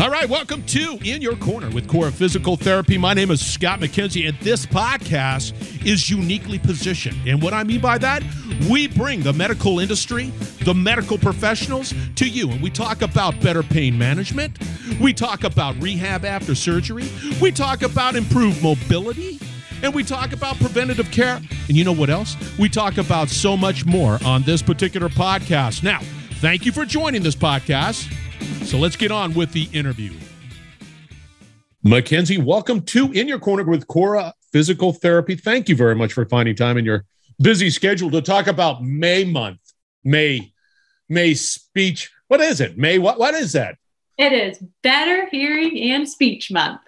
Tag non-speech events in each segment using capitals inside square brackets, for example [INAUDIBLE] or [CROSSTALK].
All right, welcome to In Your Corner with Cora Physical Therapy. My name is Scott McKenzie, and this podcast is uniquely positioned. And what I mean by that, we bring the medical industry, the medical professionals to you, and we talk about better pain management. We talk about rehab after surgery. We talk about improved mobility. And we talk about preventative care. And you know what else? We talk about so much more on this particular podcast. Now, thank you for joining this podcast. So let's get on with the interview. Mackenzie, welcome to In Your Corner with Cora Physical Therapy. Thank you very much for finding time in your busy schedule to talk about May month. May, May speech. What is it? May, what, what is that? It is Better Hearing and Speech Month.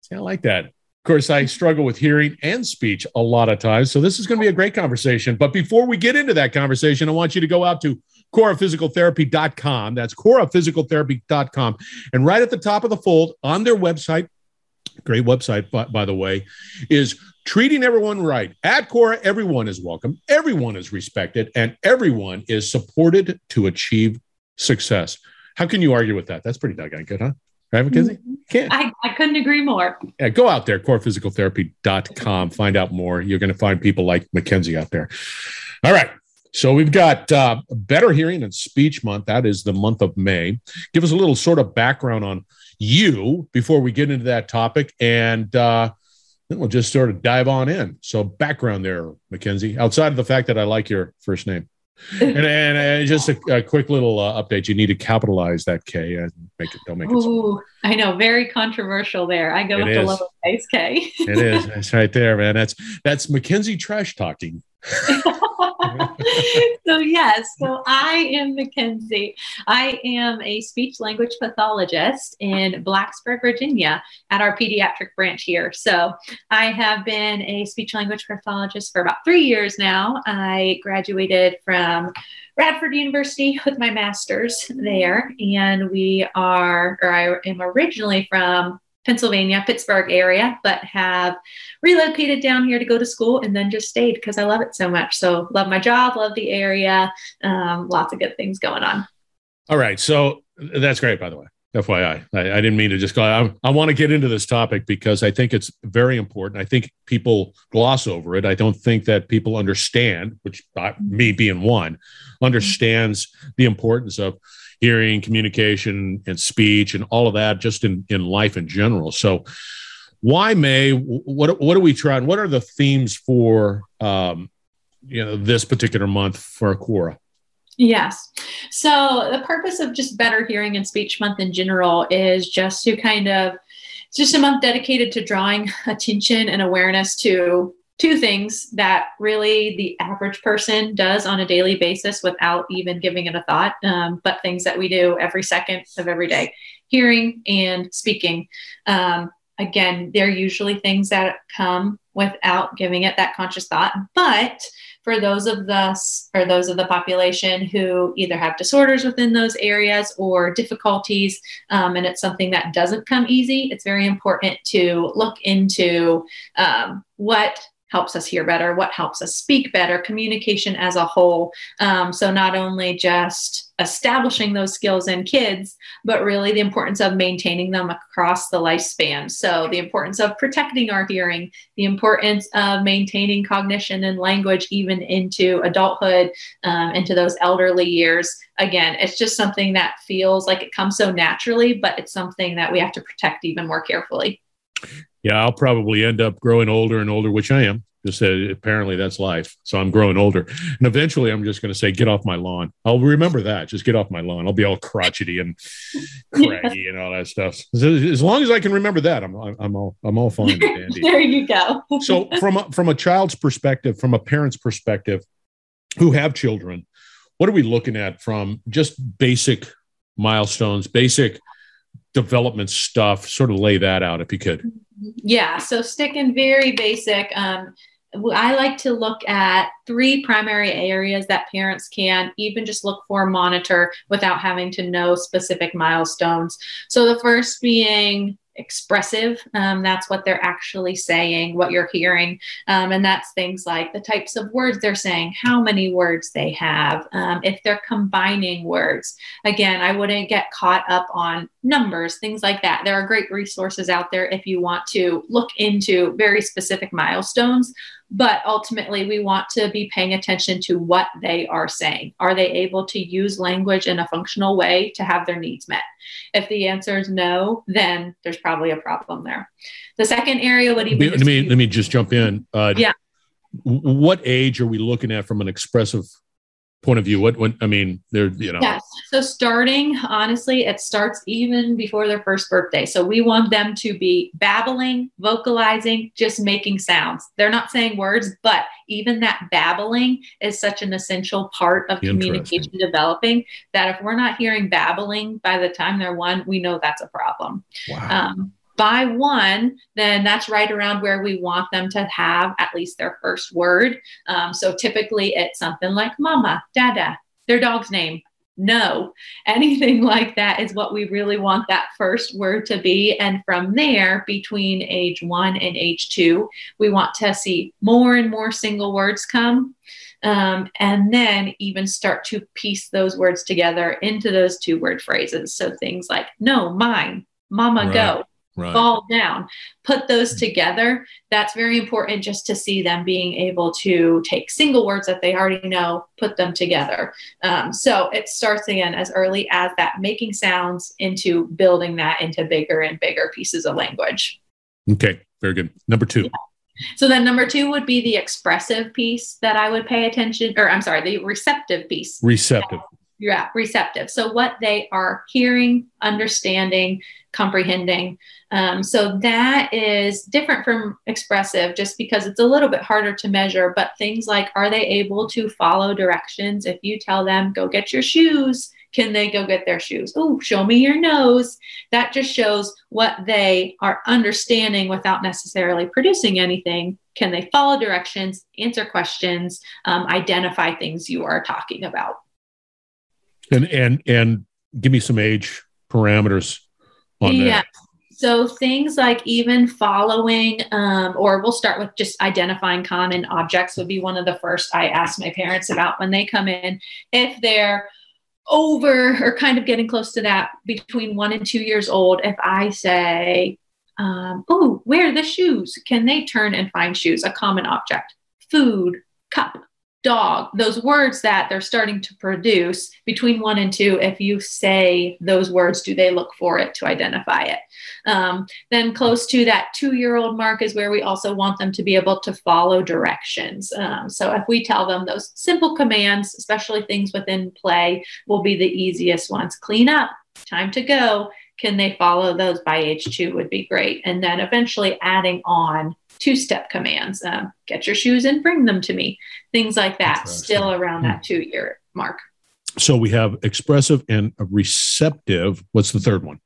See, I like that. Of course, I struggle with hearing and speech a lot of times. So this is going to be a great conversation. But before we get into that conversation, I want you to go out to coraphysicaltherapy.com. That's coraphysicaltherapy.com. And right at the top of the fold on their website, great website, by, by the way, is treating everyone right. At Cora, everyone is welcome, everyone is respected, and everyone is supported to achieve success. How can you argue with that? That's pretty doggone good, huh? Right, Mackenzie? Mm-hmm. Can't. I, I couldn't agree more. Yeah, go out there, coraphysicaltherapy.com. Find out more. You're going to find people like Mackenzie out there. All right. So we've got uh, Better Hearing and Speech Month. That is the month of May. Give us a little sort of background on you before we get into that topic, and uh, then we'll just sort of dive on in. So background there, Mackenzie. Outside of the fact that I like your first name and, and, and, just a, a quick little uh, update: you need to capitalize that K and make it. Don't make it. Ooh, I know, very controversial there. I go it with is. the lowercase K. it is. [LAUGHS] It's right there, man. That's that's Mackenzie trash talking. [LAUGHS] so yes, so I am Mackenzie. I am a speech language pathologist in Blacksburg, Virginia, at our pediatric branch here. So I have been a speech language pathologist for about three years now. I graduated from Radford University with my master's there, and we are, or I am originally from Pennsylvania, Pittsburgh area, but have relocated down here to go to school and then just stayed because I love it so much. So, love my job, love the area, um, lots of good things going on. All right. So, that's great, by the way. FYI, I, I didn't mean to just go. I, I want to get into this topic because I think it's very important. I think people gloss over it. I don't think that people understand, which uh, me being one, understands the importance of hearing, communication, and speech, and all of that, just in in life in general. So, why May? What what are we trying? What are the themes for um, you know this particular month for Cora? Yes. So the purpose of just Better Hearing and Speech Month in general is just to kind of it's just a month dedicated to drawing [LAUGHS] attention and awareness to two things that really the average person does on a daily basis without even giving it a thought, um, but things that we do every second of every day hearing and speaking. Um, again, they're usually things that come without giving it that conscious thought, but for those of us or those of the population who either have disorders within those areas or difficulties, um, and it's something that doesn't come easy, it's very important to look into um, what helps us hear better, what helps us speak better, communication as a whole. Um, so, not only just establishing those skills in kids, but really the importance of maintaining them across the lifespan. So, the importance of protecting our hearing, the importance of maintaining cognition and language even into adulthood, um, into those elderly years. Again, it's just something that feels like it comes so naturally, but it's something that we have to protect even more carefully yeah, I'll probably end up growing older and older, which I am. Just uh, apparently that's life. So I'm growing older, and eventually I'm just going to say, "Get off my lawn." I'll remember that. Just get off my lawn. I'll be all crotchety and [LAUGHS] craggy and all that stuff. As long as I can remember that, I'm I'm all I'm all fine. [LAUGHS] there you go. so from a, from a child's perspective, from a parent's perspective, who have children, what are we looking at from just basic milestones, basic development stuff? Sort of lay that out if you could. Yeah, so sticking very basic. Um, I like to look at three primary areas that parents can even just look for monitor without having to know specific milestones. So the first being expressive. Um, that's what they're actually saying, what you're hearing. Um, and that's things like the types of words they're saying, how many words they have, um, if they're combining words. Again, I wouldn't get caught up on numbers, things like that. There are great resources out there if you want to look into very specific milestones but ultimately, we want to be paying attention to what they are saying. Are they able to use language in a functional way to have their needs met? If the answer is no, then there's probably a problem there. The second area would even let me let me just jump in. Uh, yeah. What age are we looking at from an expressive point of view what i mean they're you know. Yes. So starting honestly it starts even before their first birthday. So we want them to be babbling vocalizing just making sounds. They're not saying words but even that babbling is such an essential part of communication developing that if we're not hearing babbling by the time they're one we know that's a problem. Wow. Um, by one, then that's right around where we want them to have at least their first word. Um, so typically it's something like mama, dada, their dog's name, no, [LAUGHS] anything like that is what we really want that first word to be. And from there, between age one and age two, we want to see more and more single words come. Um, and then even start to piece those words together into those two word phrases. So things like no, mine, mama, right. go, right. fall down put those mm. together that's very important just to see them being able to take single words that they already know put them together um, so it starts again as early as that making sounds into building that into bigger and bigger pieces of language okay very good number two yeah. So then number two would be the expressive piece that I would pay attention, or I'm sorry, the receptive piece. Receptive yeah receptive. So what they are hearing understanding comprehending. Um, so that is different from expressive just because it's a little bit harder to measure but things like are they able to follow directions? If you tell them go get your shoes can they go get their shoes? Oh show me your nose. That just shows what they are understanding without necessarily producing anything. Can they follow directions answer questions um, identify things you are talking about and and and give me some age parameters on yeah. that. So things like even following, um, or we'll start with just identifying common objects would be one of the first I ask my parents about when they come in. If they're over or kind of getting close to that between one and two years old, if I say, um, oh, where are the shoes? Can they turn and find shoes? A common object. Food, cup, dog, those words that they're starting to produce between one and two, if you say those words, do they look for it to identify it? Um, then, close to that two year old mark is where we also want them to be able to follow directions. Um, so, if we tell them those simple commands, especially things within play, will be the easiest ones clean up, time to go. Can they follow those by age two would be great. And then eventually adding on two step commands um, get your shoes and bring them to me things like that still around that hmm. two year mark so we have expressive and receptive what's the third one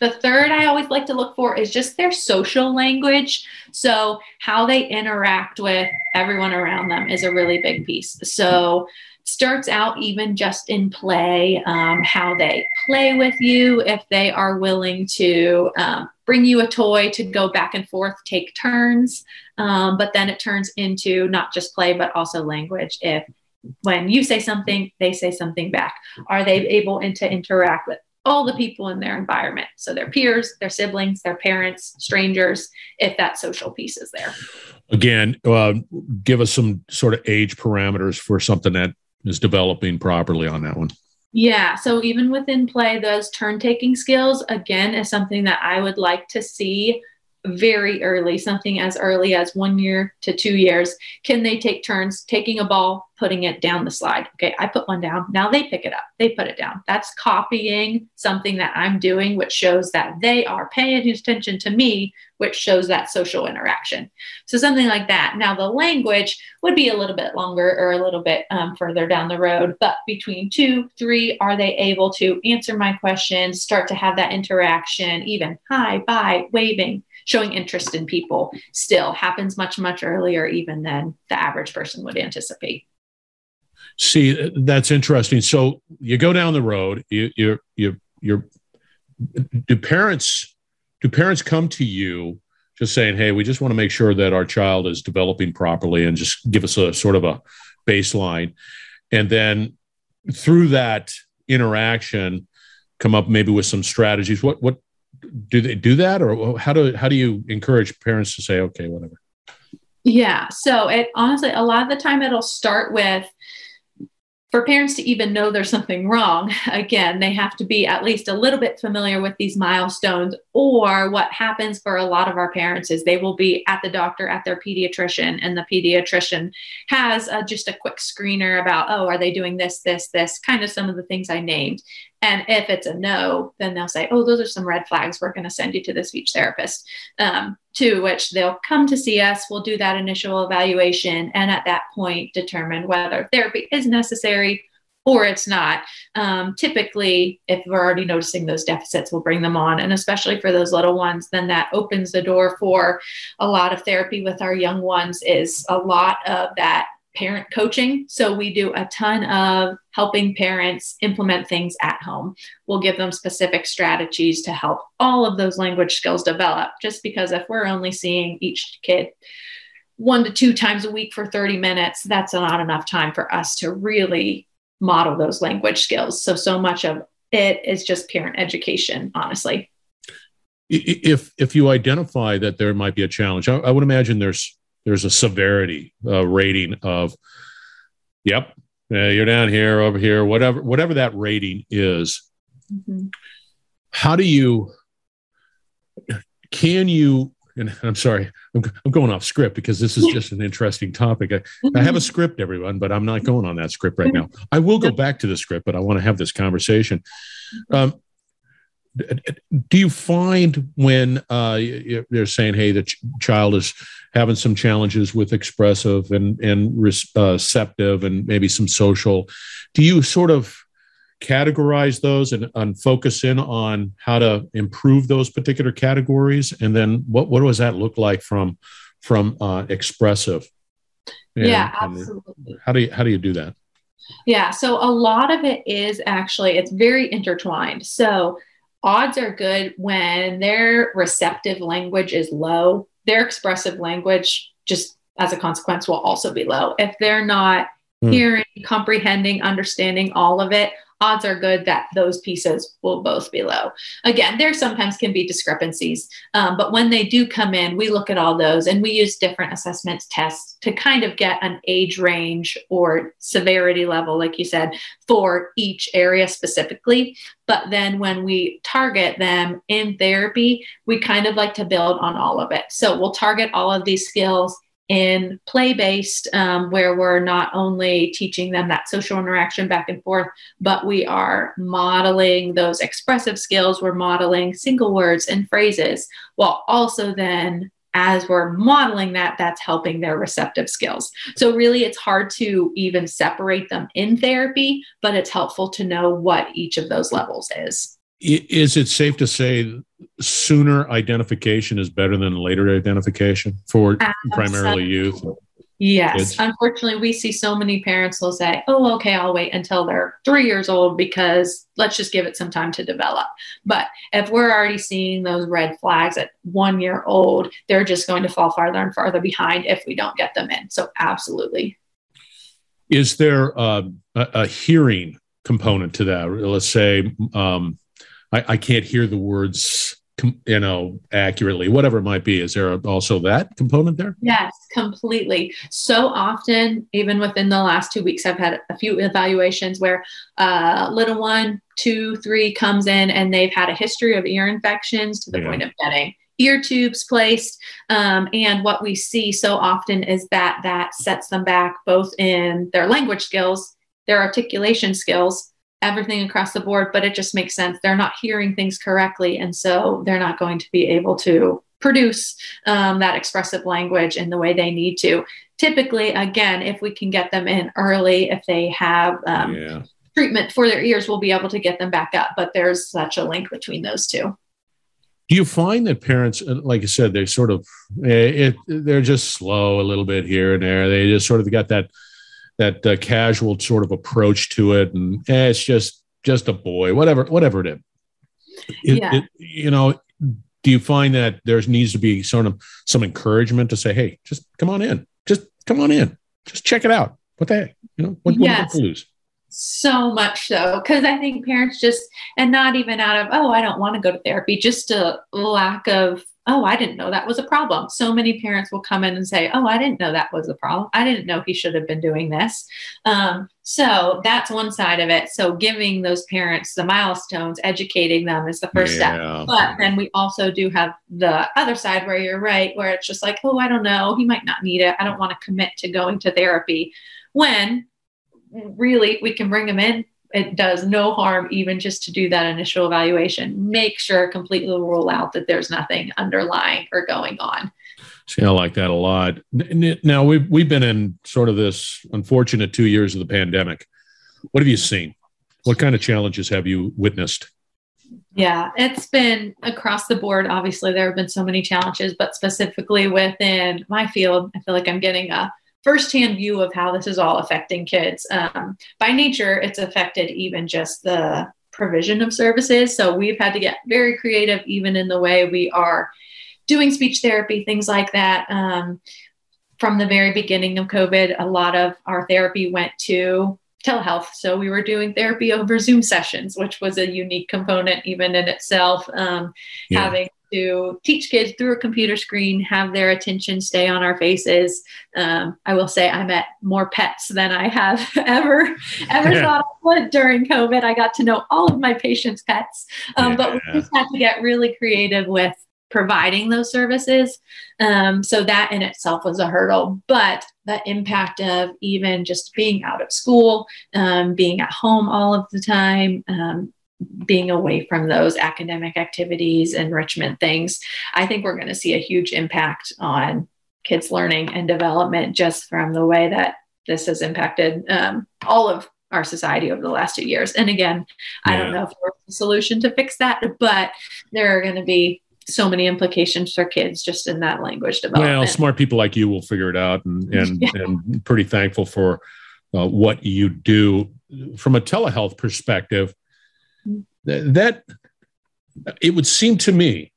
the third I always like to look for is just their social language. So, how they interact with everyone around them is a really big piece. So, starts out even just in play, um, how they play with you, if they are willing to um, bring you a toy to go back and forth, take turns. Um, but then it turns into not just play, but also language. If when you say something, they say something back. Are they able to interact with all the people in their environment? So their peers, their siblings, their parents, strangers, if that social piece is there. Again, uh, give us some sort of age parameters for something that is developing properly on that one. Yeah. So even within play, those turn taking skills, again, is something that I would like to see very early, something as early as one year to two years. Can they take turns taking a ball, putting it down the slide? Okay, I put one down. Now they pick it up, they put it down. That's copying something that I'm doing, which shows that they are paying attention to me, which shows that social interaction. So something like that. Now the language would be a little bit longer or a little bit um, further down the road, but between two, three, are they able to answer my questions, start to have that interaction, even hi, bye, waving? Showing interest in people still happens much, much earlier even than the average person would anticipate. See, that's interesting. So you go down the road, you, you, you, you're, do parents, do parents come to you just saying, "Hey, we just want to make sure that our child is developing properly, and just give us a sort of a baseline," and then through that interaction, come up maybe with some strategies. What what do they do that, or how do how do you encourage parents to say, "Okay, whatever"? Yeah. So it honestly, a lot of the time, it'll start with for parents to even know there's something wrong, [LAUGHS] again, they have to be at least a little bit familiar with these milestones. Or what happens for a lot of our parents is they will be at the doctor, at their pediatrician, and the pediatrician has uh, just a quick screener about, oh, are they doing this, this, this, kind of some of the things I named. And if it's a no, then they'll say, oh, those are some red flags. We're going to send you to the speech therapist. Um, to which they'll come to see us. We'll do that initial evaluation. And at that point, determine whether therapy is necessary or it's not. Um, typically, if we're already noticing those deficits, we'll bring them on. And especially for those little ones, then that opens the door for a lot of therapy with our young ones, is a lot of that parent coaching. So we do a ton of helping parents implement things at home. We'll give them specific strategies to help all of those language skills develop. Just because if we're only seeing each kid one to two times a week for 30 minutes, that's not enough time for us to really model those language skills. So, so much of it is just parent education, honestly. If if you identify that there might be a challenge, I, I would imagine there's there's a severity uh, rating of, yep, you're down here, over here, whatever, whatever that rating is. Mm-hmm. How do you, can you, and I'm sorry, I'm, I'm going off script because this is just an interesting topic. I, I have a mm-hmm. script, everyone, but I'm not going on that script right now. I will go back to the script, but I want to have this conversation. Um, do you find when uh, they're saying, "Hey, the ch- child is having some challenges with expressive and and uh, receptive and maybe some social," do you sort of categorize those and, and focus in on how to improve those particular categories? And then what what does that look like from from uh, expressive? And, yeah, absolutely. how do you how do you do that? Yeah, so a lot of it is actually it's very intertwined. So odds are good when their receptive language is low. Their expressive language, just as a consequence, will also be low. If they're not mm. hearing, comprehending, understanding all of it, odds are good that those pieces will both be low. Again, there sometimes can be discrepancies, um, but when they do come in, we look at all those and we use different assessments tests to kind of get an age range or severity level, like you said, for each area specifically. But then when we target them in therapy, we kind of like to build on all of it. So we'll target all of these skills in play based, um, where we're not only teaching them that social interaction back and forth, but we are modeling those expressive skills. We're modeling single words and phrases, while also then as we're modeling that, that's helping their receptive skills. So, really, it's hard to even separate them in therapy, but it's helpful to know what each of those levels is. Is it safe to say sooner identification is better than later identification for primarily youth? Yes. Kids? Unfortunately, we see so many parents will say, oh, okay, I'll wait until they're three years old because let's just give it some time to develop. But if we're already seeing those red flags at one year old, they're just going to fall farther and farther behind if we don't get them in. So, absolutely. Is there uh, a, a, hearing component to that? Let's say, um, I, I can't hear the words you know accurately whatever it might be. Is there also that component there? Yes completely. So often even within the last two weeks i've had a few evaluations where uh, little one two three comes in and they've had a history of ear infections to the yeah. point of getting ear tubes placed. Um, and what we see so often is that that sets them back both in their language skills their articulation skills everything across the board, but it just makes sense. They're not hearing things correctly. And so they're not going to be able to produce um, that expressive language in the way they need to. Typically, again, if we can get them in early, if they have um, yeah. treatment for their ears, we'll be able to get them back up. But there's such a link between those two. Do you find that parents, uh, like I said, they sort of, eh, it, they're just slow a little bit here and there. They just sort of got that that uh, casual sort of approach to it, and eh, it's just just a boy, whatever whatever it is. It, yeah. It, you know, do you find that there needs to be sort of some encouragement to say, hey, just come on in, just come on in, just check it out. What the heck, you know, what, yes. what lose? So much so, because I think parents just, and not even out of, oh, I don't want to go to therapy, just a lack of oh, I didn't know that was a problem. So many parents will come in and say, oh, I didn't know that was a problem. I didn't know he should have been doing this. Um, so that's one side of it. So giving those parents the milestones, educating them is the first yeah. step. But then we also do have the other side where you're right, where it's just like, oh, I don't know, he might not need it. I don't want to commit to going to therapy. When really we can bring them in it does no harm even just to do that initial evaluation. Make sure completely rule out that there's nothing underlying or going on. See, I like that a lot. Now we've we've been in sort of this unfortunate two years of the pandemic. What have you seen? What kind of challenges have you witnessed? Yeah, it's been across the board. Obviously, there have been so many challenges, but specifically within my field, I feel like I'm getting a firsthand view of how this is all affecting kids. Um, by nature, it's affected even just the provision of services. So we've had to get very creative, even in the way we are doing speech therapy, things like that. Um, from the very beginning of COVID, a lot of our therapy went to telehealth. So we were doing therapy over Zoom sessions, which was a unique component even in itself. Um, yeah. Having to teach kids through a computer screen, have their attention stay on our faces. Um, I will say I met more pets than I have [LAUGHS] ever ever yeah. thought I would during COVID. I got to know all of my patients' pets, um, yeah. but we just had to get really creative with providing those services. Um, so that in itself was a hurdle. But the impact of even just being out of school, um, being at home all of the time, um, being away from those academic activities, enrichment things, I think we're going to see a huge impact on kids' learning and development just from the way that this has impacted um, all of our society over the last two years. And again, yeah. I don't know if there's a solution to fix that, but there are going to be so many implications for kids just in that language development. Well, smart people like you will figure it out, and and, [LAUGHS] yeah. and pretty thankful for uh, what you do from a telehealth perspective that it would seem to me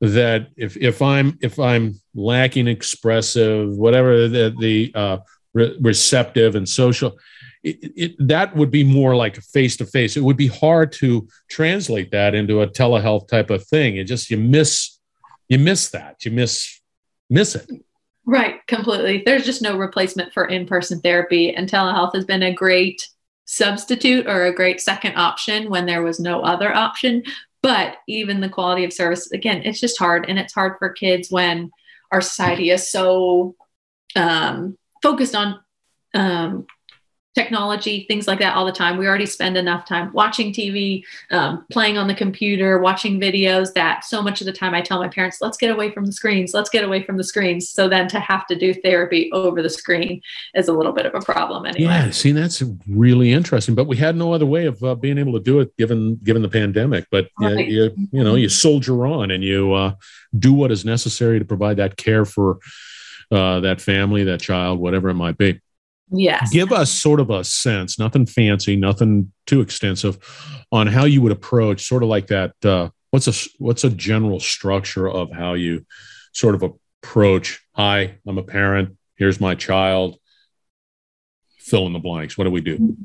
that if if I'm if I'm lacking expressive, whatever the the uh, re- receptive and social, it, it, that would be more like face to face. It would be hard to translate that into a telehealth type of thing. It just you miss you miss that you miss miss it. Right, completely. There's just no replacement for in person therapy, and telehealth has been a great substitute or a great second option when there was no other option. But even the quality of service, again, it's just hard. And it's hard for kids when our society is so um, focused on um, technology, things like that all the time. We already spend enough time watching TV, um, playing on the computer, watching videos that so much of the time I tell my parents, let's get away from the screens, let's get away from the screens. So then to have to do therapy over the screen is a little bit of a problem anyway. Yeah, see, that's really interesting. But we had no other way of uh, being able to do it given given the pandemic. But right. you, you, you know, you soldier on and you uh, do what is necessary to provide that care for uh, that family, that child, whatever it might be. Yes. Give us sort of a sense, nothing fancy, nothing too extensive, on how you would approach sort of like that. Uh, what's a what's a general structure of how you sort of approach? Hi, I'm a parent. Here's my child. Fill in the blanks. What do we do?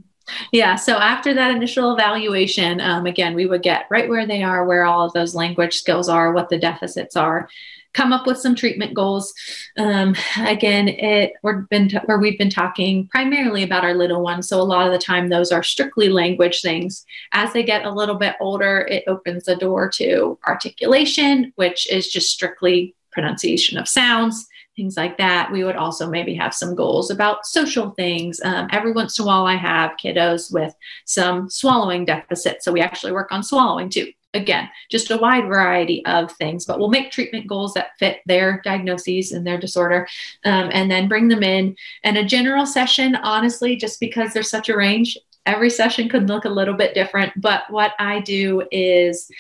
Yeah. So after that initial evaluation, um, again, we would get right where they are, where all of those language skills are, what the deficits are, come up with some treatment goals. Um, again, it we've been t- we've been talking primarily about our little ones. So a lot of the time, those are strictly language things. As they get a little bit older, it opens the door to articulation, which is just strictly pronunciation of sounds things like that. We would also maybe have some goals about social things. Um, every once in a while, I have kiddos with some swallowing deficits. So we actually work on swallowing too. Again, just a wide variety of things, but we'll make treatment goals that fit their diagnoses and their disorder um, and then bring them in. And a general session, honestly, just because there's such a range, every session could look a little bit different. But what I do is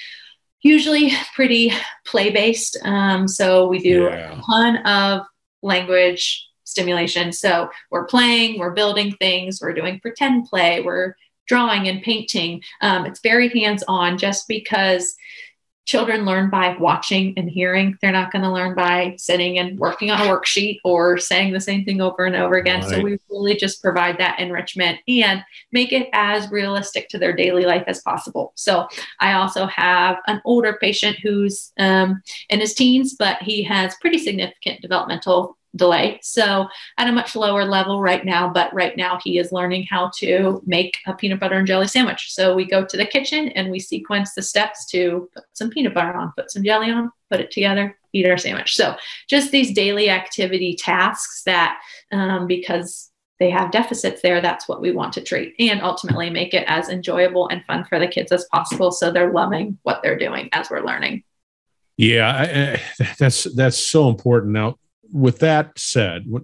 usually pretty play based. Um, so we do yeah. a ton of language stimulation. So we're playing, we're building things, we're doing pretend play, we're drawing and painting. Um, it's very hands on just because children learn by watching and hearing. They're not going to learn by sitting and working on a worksheet or saying the same thing over and over again. Right. So we really just provide that enrichment and make it as realistic to their daily life as possible. So I also have an older patient who's um, in his teens, but he has pretty significant developmental delay. So at a much lower level right now, but right now he is learning how to make a peanut butter and jelly sandwich. So we go to the kitchen and we sequence the steps to put some peanut butter on, put some jelly on, put it together, eat our sandwich. So just these daily activity tasks that um, because they have deficits there, that's what we want to treat and ultimately make it as enjoyable and fun for the kids as possible. So they're loving what they're doing as we're learning. Yeah, I, I, that's that's so important. Now, with that said, what,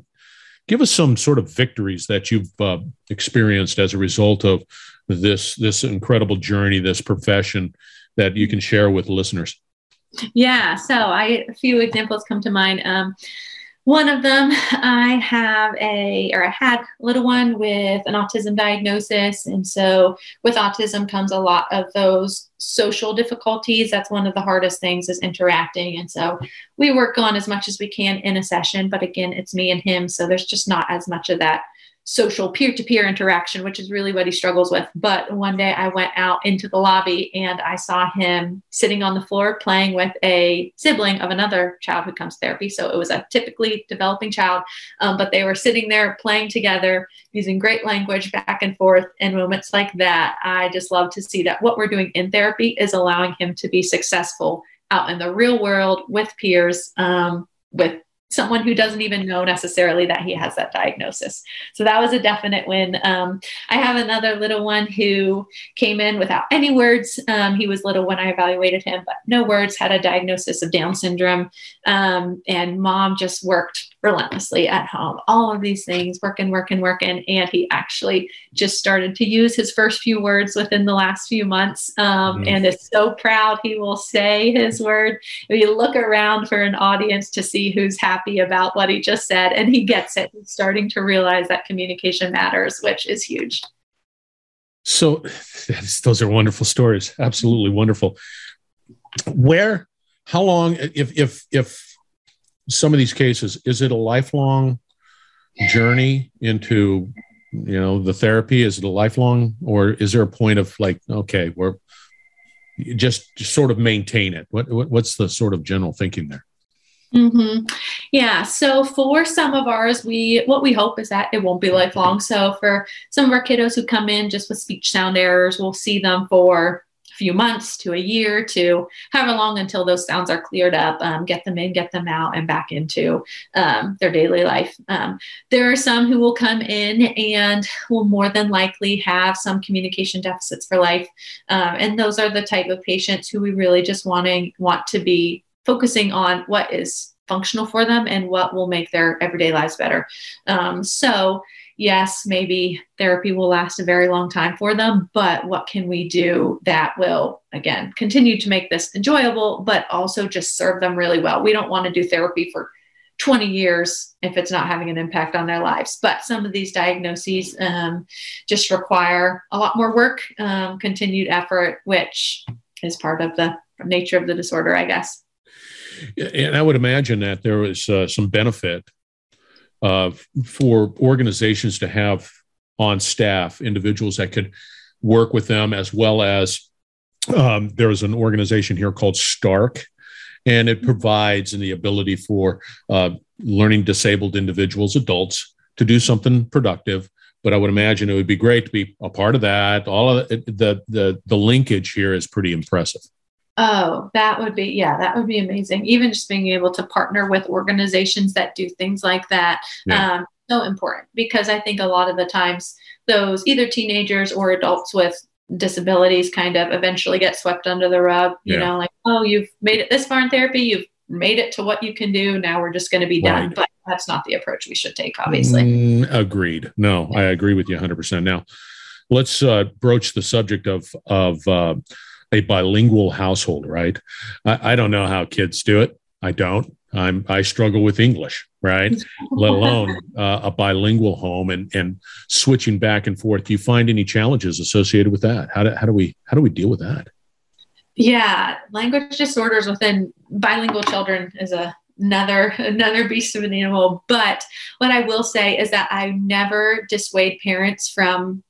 give us some sort of victories that you've uh, experienced as a result of this this incredible journey, this profession that you can share with listeners. Yeah, so I a few examples come to mind. Um, one of them, I have a, or I had a little one with an autism diagnosis. And so with autism comes a lot of those social difficulties. That's one of the hardest things is interacting. And so we work on as much as we can in a session, but again, it's me and him. So there's just not as much of that social peer-to-peer interaction which is really what he struggles with. But one day i went out into the lobby and i saw him sitting on the floor playing with a sibling of another child who comes therapy. So it was a typically developing child um, but they were sitting there playing together using great language back and forth. And moments like that i just love to see that what we're doing in therapy is allowing him to be successful out in the real world with peers um, with someone who doesn't even know necessarily that he has that diagnosis. So that was a definite win. Um, I have another little one who came in without any words. Um, he was little when I evaluated him, but no words, had a diagnosis of Down syndrome. Um, and mom just worked relentlessly at home, all of these things, working, working, working. And he actually just started to use his first few words within the last few months um, mm-hmm. and is so proud he will say his word. You look around for an audience to see who's happy about what he just said, and he gets it. He's starting to realize that communication matters, which is huge. So, [LAUGHS] those are wonderful stories. Absolutely wonderful. Where, how long, if, if, if, some of these cases, is it a lifelong journey into you know the therapy? Is it a lifelong, or is there a point of like, okay, we're just, just sort of maintain it? What, what what's the sort of general thinking there? Mm-hmm. Yeah. So for some of ours, we what we hope is that it won't be lifelong. So for some of our kiddos who come in just with speech sound errors, we'll see them for few months to a year to however long until those sounds are cleared up, um, get them in, get them out, and back into um, their daily life. Um, there are some who will come in and will more than likely have some communication deficits for life. Um, and those are the type of patients who we really just wanting want to be focusing on what is functional for them and what will make their everyday lives better. Um, so yes, maybe therapy will last a very long time for them, but what can we do that will, again, continue to make this enjoyable, but also just serve them really well? We don't want to do therapy for 20 years if it's not having an impact on their lives. But some of these diagnoses um, just require a lot more work, um, continued effort, which is part of the nature of the disorder, I guess. And I would imagine that there was uh, some benefit uh, for organizations to have on staff individuals that could work with them, as well as um, there is an organization here called Stark, and it provides the ability for uh, learning disabled individuals, adults, to do something productive. But I would imagine it would be great to be a part of that. All of the the the, the linkage here is pretty impressive. Oh, that would be, yeah, that would be amazing. Even just being able to partner with organizations that do things like that. Yeah. Um, so important because I think a lot of the times those either teenagers or adults with disabilities kind of eventually get swept under the rug. You yeah. know, like, oh, you've made it this far in therapy, you've made it to what you can do. Now we're just going to be right. done. But that's not the approach we should take, obviously. Mm, agreed. No, yeah. I agree with you 100%. Now, let's uh, broach the subject of, of, uh, a bilingual household, right? I, I don't know how kids do it. I don't. I'm I struggle with English, right? [LAUGHS] Let alone uh, a bilingual home and and switching back and forth. Do you find any challenges associated with that? How do how do we how do we deal with that? Yeah, language disorders within bilingual children is a another another beast of an animal but what i will say is that i never dissuade parents from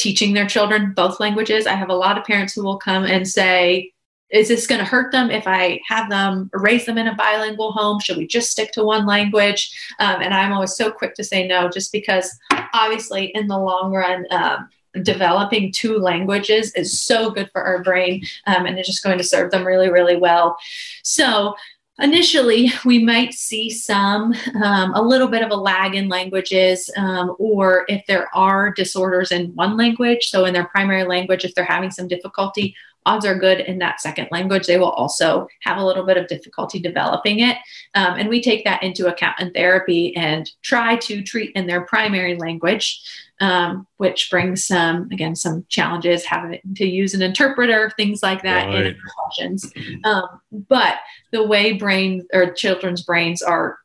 teaching their children both languages i have a lot of parents who will come and say is this going to hurt them if I have them raise them in a bilingual home? Should we just stick to one language? Um, and I'm always so quick to say no, just because obviously in the long run, um, developing two languages is so good for our brain um, and it's just going to serve them really, really well. So initially we might see some um, a little bit of a lag in languages um, or if there are disorders in one language so in their primary language if they're having some difficulty odds are good in that second language, they will also have a little bit of difficulty developing it. Um, and we take that into account in therapy and try to treat in their primary language, um, which brings some, again, some challenges having to use an interpreter, things like that right. in sessions. Um, but the way brains or children's brains are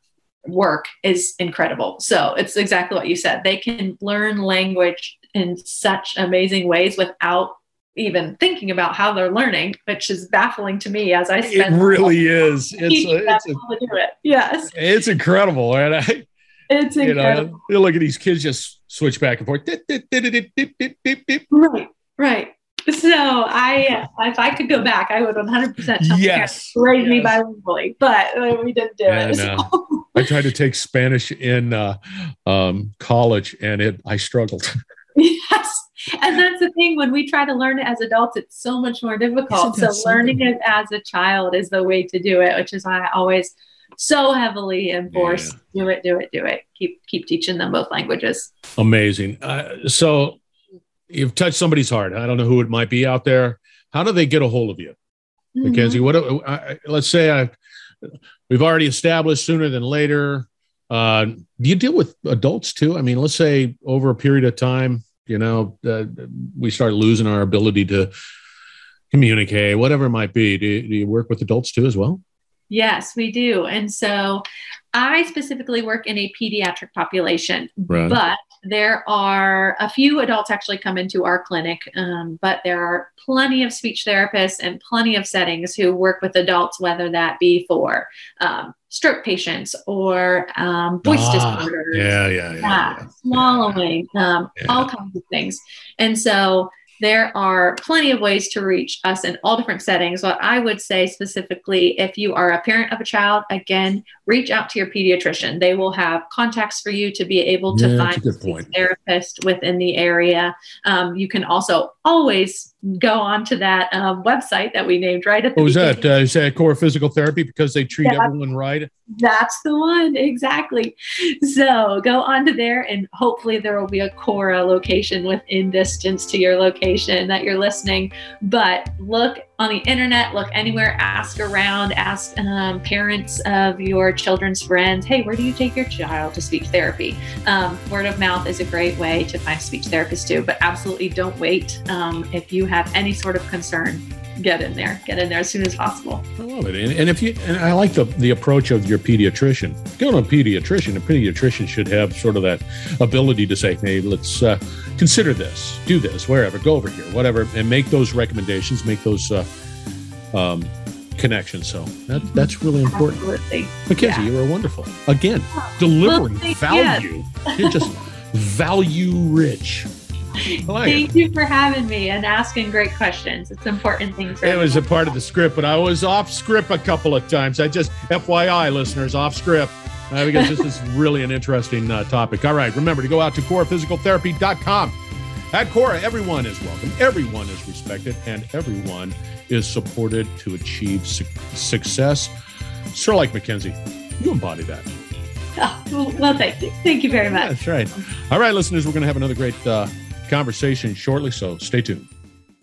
work is incredible. So it's exactly what you said. They can learn language in such amazing ways without even thinking about how they're learning, which is baffling to me as I spend. It really is. It's, a, it's a, to do it. Yes, it's incredible, and I. It's incredible. You, know, look at these kids just switch back and forth. Right, right. So I, if I could go back, I would 100 percent yes raise yes. me bilingually, but uh, we didn't do yeah, it. So. I tried to take Spanish in uh, um, college, and it I struggled. [LAUGHS] yes, and that's the thing when we try to learn it as adults it's so much more difficult. So learning it as a child is the way to do it which is why i always so heavily enforce yeah. do it do it do it. Keep keep teaching them both languages. Amazing. Uh, so you've touched somebody's heart. I don't know who it might be out there. How do they get a hold of you? Mm-hmm. mackenzie what uh, let's say i we've already established sooner than later uh, do you deal with adults too? I mean, let's say over a period of time, you know, uh, we start losing our ability to communicate, whatever it might be. Do, do you work with adults too as well? Yes, we do. And so I specifically work in a pediatric population, right. but there are a few adults actually come into our clinic, um, but there are plenty of speech therapists and plenty of settings who work with adults, whether that be for um, stroke patients or um, voice ah, disorders, yeah, yeah, yeah, yeah. swallowing, um, yeah. all kinds of things. And so there are plenty of ways to reach us in all different settings. What I would say specifically, if you are a parent of a child, again, reach out to your pediatrician. They will have contacts for you to be able to yeah, find a therapist within the area. Um, you can also always go on to that um, website that we named right at the What was that? Uh, is that Cora Physical Therapy because they treat yeah, everyone right? That's the one, exactly. So go on to there, and hopefully there will be a Cora location within distance to your location that you're listening. But look on the internet, look anywhere, ask around, ask um, parents of your children's friends, hey, where do you take your child to speech therapy? Um, word of mouth is a great way to find speech therapists too, but absolutely don't wait. Um, if you have any sort of concern, get in there, get in there as soon as possible. I love it. And, and if you, and I like the, the approach of your pediatrician. Go to a pediatrician. A pediatrician should have sort of that ability to say, hey, let's uh, consider this, do this, wherever, go over here, whatever, and make those recommendations, make those uh, um, connections. So that, that's really important. Absolutely. Mackenzie, yeah. you are wonderful. Again, delivering well, value. You're just [LAUGHS] value rich. Thank you for having me and asking great questions. It's important things. It was a part of the script, but I was off script a couple of times. I just, FYI, listeners, off script. Uh, because this is really an interesting uh, topic. All right, remember to go out to coraphysicaltherapy.com. At Cora, everyone is welcome, everyone is respected, and everyone is supported to achieve su- success. Sir, like Mackenzie, you embody that. Oh, well, thank you. Thank you very much. That's right. All right, listeners, we're going to have another great uh, conversation shortly, so stay tuned.